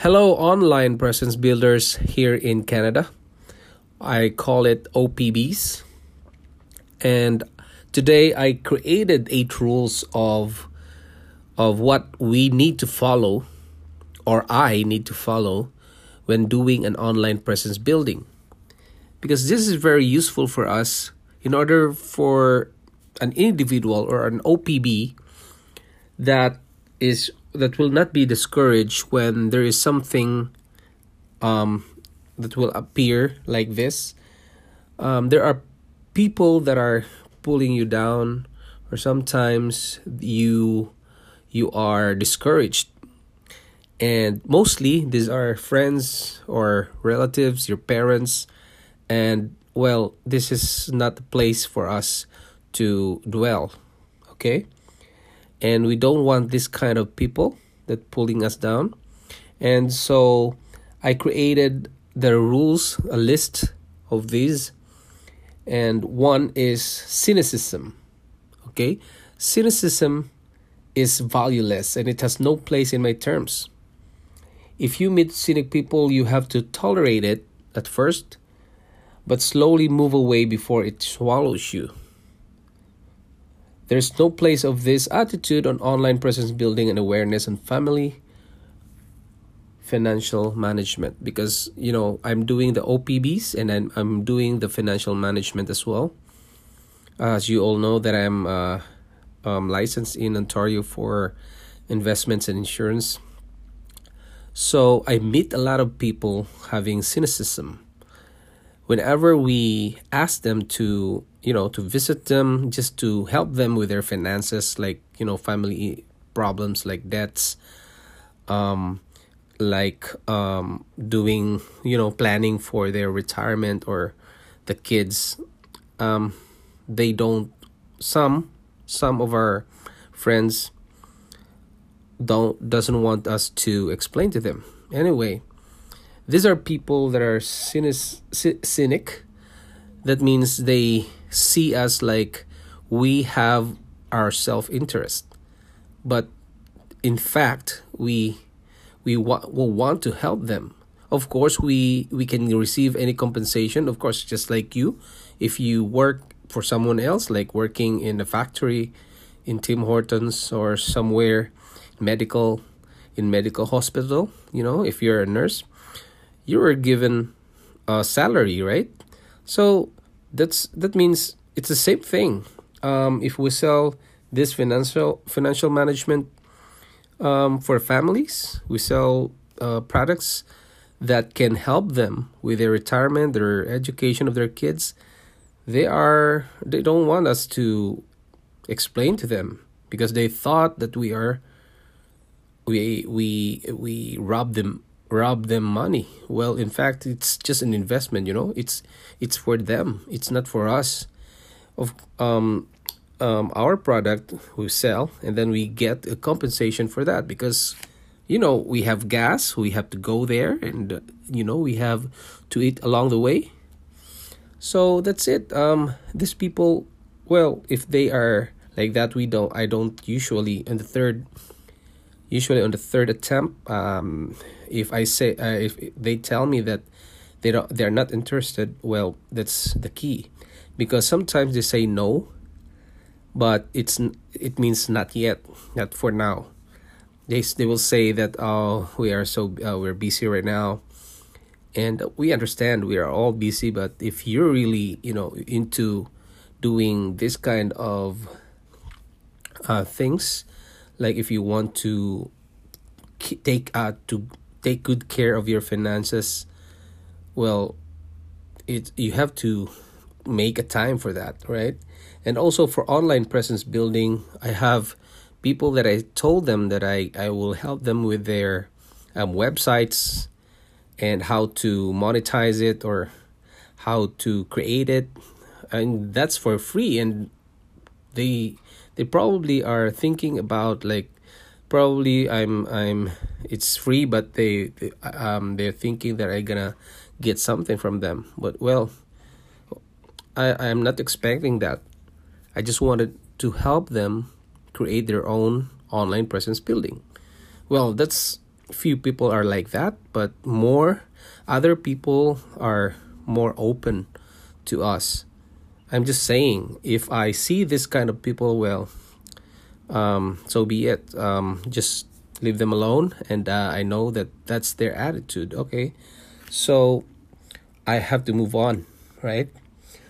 Hello, online presence builders here in Canada. I call it OPBs. And today I created eight rules of of what we need to follow or I need to follow when doing an online presence building. Because this is very useful for us in order for an individual or an OPB that is that will not be discouraged when there is something um, that will appear like this. Um, there are people that are pulling you down, or sometimes you you are discouraged. And mostly these are friends or relatives, your parents, and well, this is not the place for us to dwell. Okay? And we don't want this kind of people that pulling us down. And so i created the rules a list of these and one is cynicism okay? Cynicism is valueless and it has no place in my terms. If you meet cynic people you have to tolerate it at first but slowly move away before it swallows you there's no place of this attitude on online presence building and awareness and family financial management because you know I'm doing the OPBs and I'm, I'm doing the financial management as well. As you all know that I'm uh, um, licensed in Ontario for investments and insurance. So I meet a lot of people having cynicism. Whenever we ask them to you know to visit them just to help them with their finances like you know family problems like debts um like um doing you know planning for their retirement or the kids um they don't some some of our friends don't doesn't want us to explain to them. Anyway these are people that are cynic, cynic. That means they see us like we have our self-interest. But in fact we we wa- will want to help them. Of course we we can receive any compensation. Of course just like you. If you work for someone else like working in a factory in tim hortons or somewhere medical in medical hospital you know if you're a nurse you are given a salary right so that's that means it's the same thing. Um, if we sell this financial financial management um, for families, we sell uh, products that can help them with their retirement, their education of their kids. They are they don't want us to explain to them because they thought that we are we we we rob them rob them money. Well in fact it's just an investment you know? It's it's for them. It's not for us. Of um um our product we sell and then we get a compensation for that because you know we have gas we have to go there and uh, you know we have to eat along the way. So that's it. Um these people well if they are like that we don't i don't usually in the third usually on the third attempt um, if i say uh, if they tell me that they don't they're not interested well that's the key. Because sometimes they say no but it's it means not yet not for now. They they will say that oh we are so uh, we're busy right now. And we understand we are all busy but if you're really you know into doing this kind of uh, things like if you want to take uh to take good care of your finances well it you have to make a time for that right? And also for online presence building i have people that i told them that i i will help them with their um, websites and how to monetize it or how to create it. And that's for free. And they they probably are thinking about like probably i'm i'm it's free but they, they um they're thinking that i'm gonna get something from them. But well i i'm not expecting that. I just wanted to help them create their own online presence building. Well that's few people are like that but more other people are more open to us. I'm just saying if i see this kind of people well um, so be it um, just leave them alone and uh, i know that that's their attitude okay so i have to move on right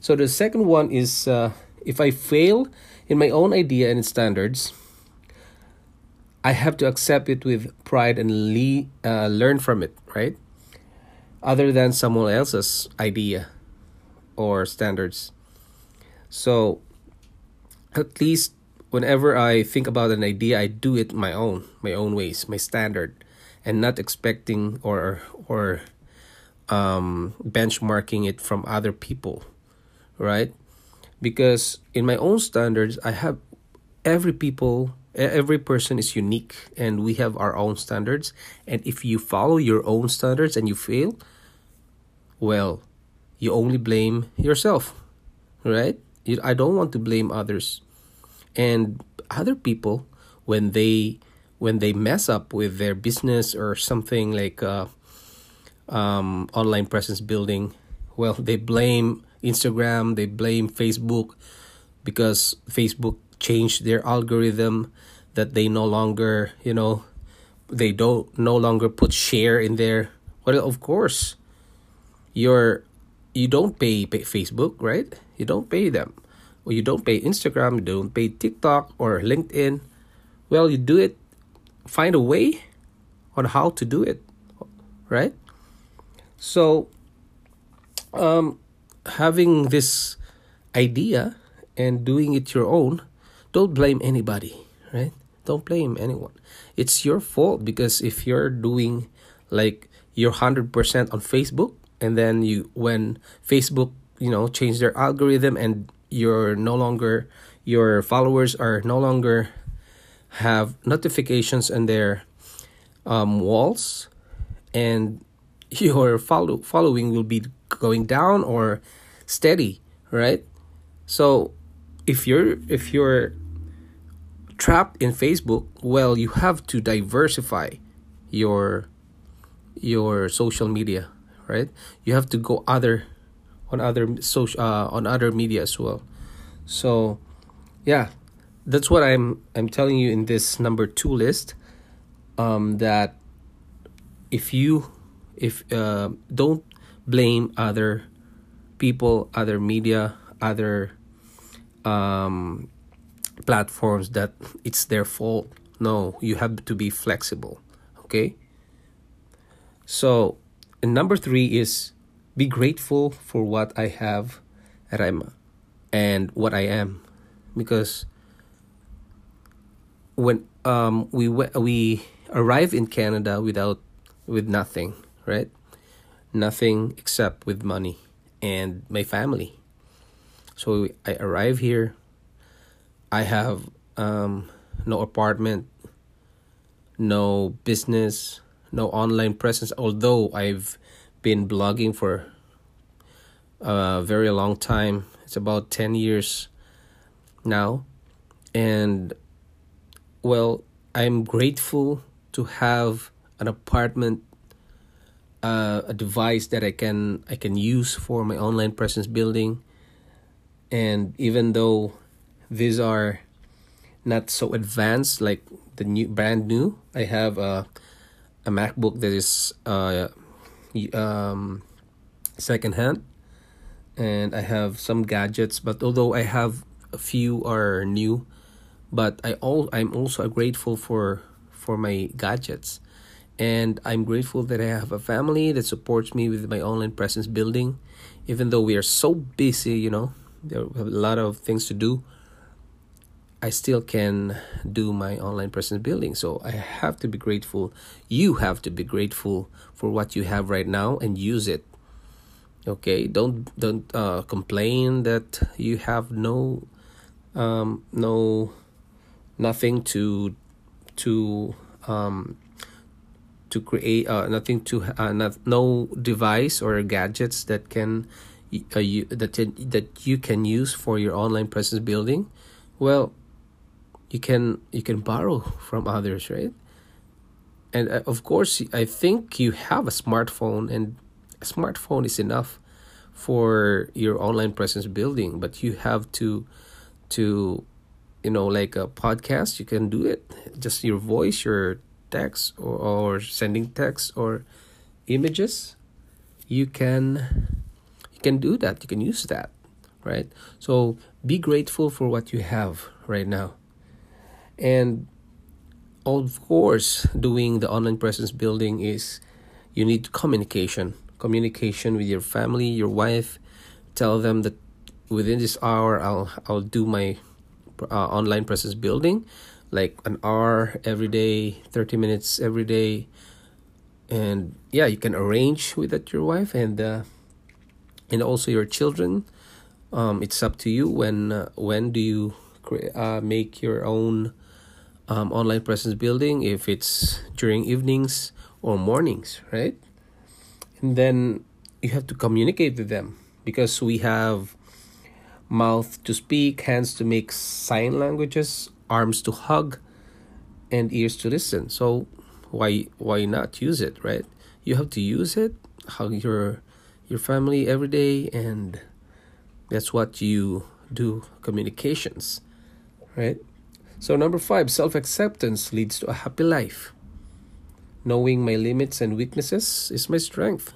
so the second one is uh, if i fail in my own idea and standards I have to accept it with pride and le- uh, learn from it, right? Other than someone else's idea or standards. So, at least whenever I think about an idea, I do it my own, my own ways, my standard, and not expecting or or um, benchmarking it from other people, right? Because in my own standards, I have every people every person is unique and we have our own standards. And if you follow your own standards and you fail well you only blame yourself right? I don't want to blame others and other people when they when they mess up with their business or something like uh, um, online presence building well they blame instagram they blame facebook because facebook changed their algorithm that they no longer you know they don't no longer put share in there. Well of course you're you don't pay, pay facebook right? You don't pay them or you don't pay instagram you don't pay tiktok or linkedin well you do it find a way on how to do it right so um having this idea and doing it your own don't blame anybody, right? Don't blame anyone. It's your fault because if you're doing like you're 100% on Facebook and then you when Facebook, you know, change their algorithm and you're no longer your followers are no longer have notifications in their um, walls and your follow following will be going down or steady right so if you're if you're trapped in Facebook, well, you have to diversify your your social media, right? You have to go other on other social uh, on other media as well. So, yeah, that's what I'm I'm telling you in this number two list. Um, that if you if uh, don't blame other people, other media, other um, platforms that it's their fault. No, you have to be flexible. Okay? So, number 3 is be grateful for what I have at and what I am because when um we we arrive in Canada without with nothing, right? Nothing except with money and my family. So I arrive here I have um, no apartment, no business, no online presence. Although I've been blogging for a very long time, it's about 10 years now. And well, I'm grateful to have an apartment uh, a device that I can I can use for my online presence building and even though these are not so advanced like the new brand new i have a, a macbook that is uh, um, second hand and i have some gadgets but although i have a few are new but i all i'm also grateful for for my gadgets. And i'm grateful that i have a family that supports me with my online presence building even though we are so busy you know there are a lot of things to do I still can do my online presence building. So I have to be grateful. You have to be grateful for what you have right now and use it. Okay, don't don't uh, complain that you have no um, no nothing to to um, to create uh, nothing to uh, not, no device or gadgets that can uh, you, that that you can use for your online presence building well you can you can borrow from others right? And uh, of course i think you have a smartphone and a smartphone is enough for your online presence building but you have to to you know like a podcast you can do it. Just your voice your text or, or sending text or images you can you can do that. You can use that right? So be grateful for what you have right now and of course doing the online presence building is you need communication. Communication with your family your wife. Tell them that within this hour i'll i'll do my uh, online presence building like an hour every day 30 minutes every day. And yeah you can arrange with that your wife and uh, and also your children. Um, it's up to you when uh, when do you uh, make your own um, online presence building if it's during evenings or mornings right and then you have to communicate with them because we have mouth to speak, hands to make sign languages, arms to hug, and ears to listen. So why why not use it, right? You have to use it, hug your your family every day and that's what you do communications, right? So number 5, self-acceptance leads to a happy life. Knowing my limits and weaknesses is my strength.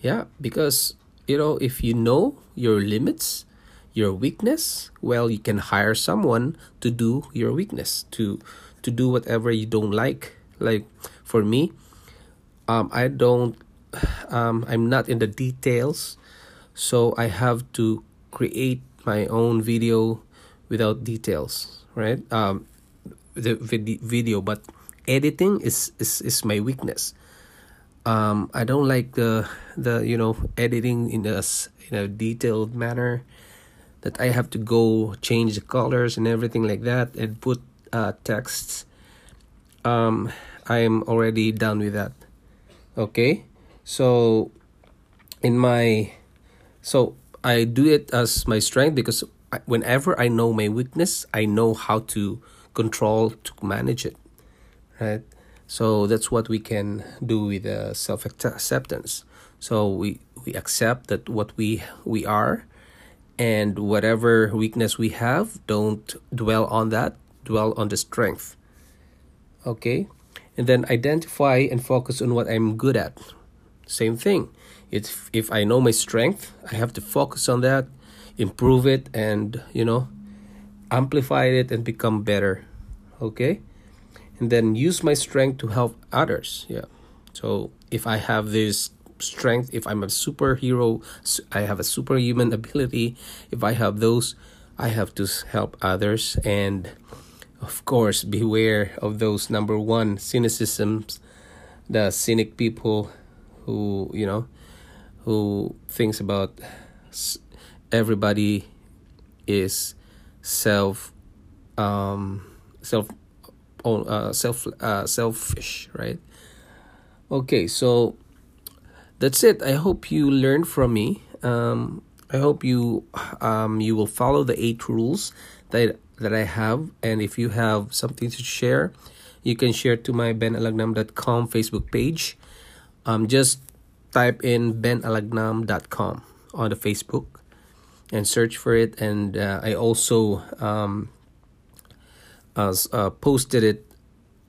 Yeah, because you know, if you know your limits, your weakness well you can hire someone to do your weakness to to do whatever you don't like like for me um i don't um i'm not in the details so i have to create my own video without details right um the vid- video but editing is is is my weakness um i don't like the the you know editing in a in a detailed manner that I have to go change the colors and everything like that and put uh, texts. Um, I am already done with that. Okay, so in my so I do it as my strength because whenever I know my weakness, I know how to control to manage it, right? So that's what we can do with uh, self acceptance. So we we accept that what we we are and whatever weakness we have don't dwell on that. Dwell on the strength okay? And then identify and focus on what i'm good at. Same thing. It's if i know my strength i have to focus on that improve it and you know amplify it and become better okay and then use my strength to help others yeah so if i have this strength, if I'm a superhero, I have a superhuman ability, if I have those, I have to help others. And of course, beware of those number one cynicisms, the cynic people who, you know, who thinks about everybody is self um self uh, self uh, selfish right okay so that's it. I hope you learned from me. Um, I hope you um, you will follow the eight rules that that I have, and if you have something to share, you can share to my benalagnam.com Facebook page. Um, just type in benalagnam.com on the Facebook and search for it. And uh, I also um, as uh, posted it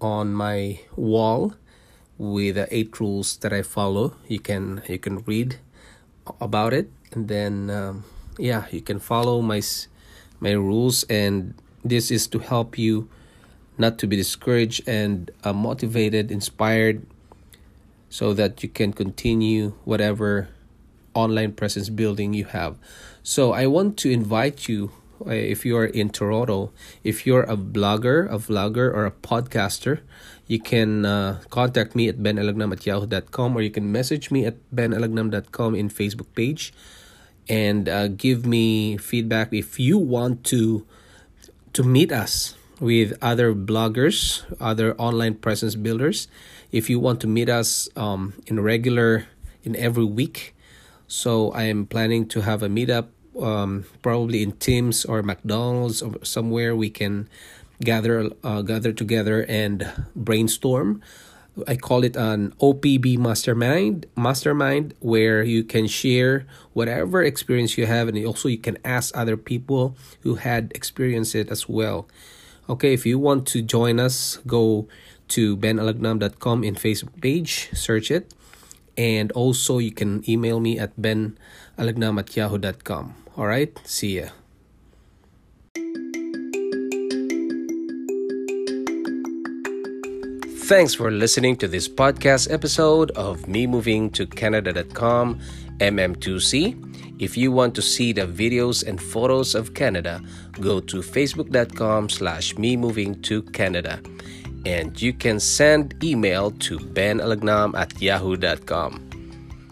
on my wall with the eight rules that I follow. You can you can read about it, and then um, yeah, you can follow my my rules, and this is to help you not to be discouraged and uh, motivated, inspired, so that you can continue whatever online presence building you have. So I want to invite you uh, if you're in Toronto, if you're a blogger, a vlogger, or a podcaster, you can uh, contact me at benalagnam at yahoo.com or you can message me at benalagnam.com in Facebook page and uh, give me feedback if you want to to meet us with other bloggers, other online presence builders. If you want to meet us um, in regular, in every week, so I am planning to have a meetup, um, probably in Tim's or McDonald's or somewhere we can gather uh, gather together and brainstorm. I call it an OPB mastermind mastermind where you can share whatever experience you have and also you can ask other people who had experienced it as well. Okay, if you want to join us, go to benalagnam.com in Facebook page, search it, and also you can email me at benalagnam at yahoo.com. All right, see ya. Thanks for listening to this podcast episode of Me Moving to Canada.com MM2C. If you want to see the videos and photos of Canada, go to facebook.com slash me moving to Canada. And you can send email to benalagnam at yahoo.com.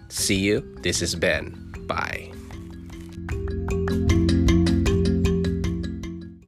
See you. This is Ben. Bye.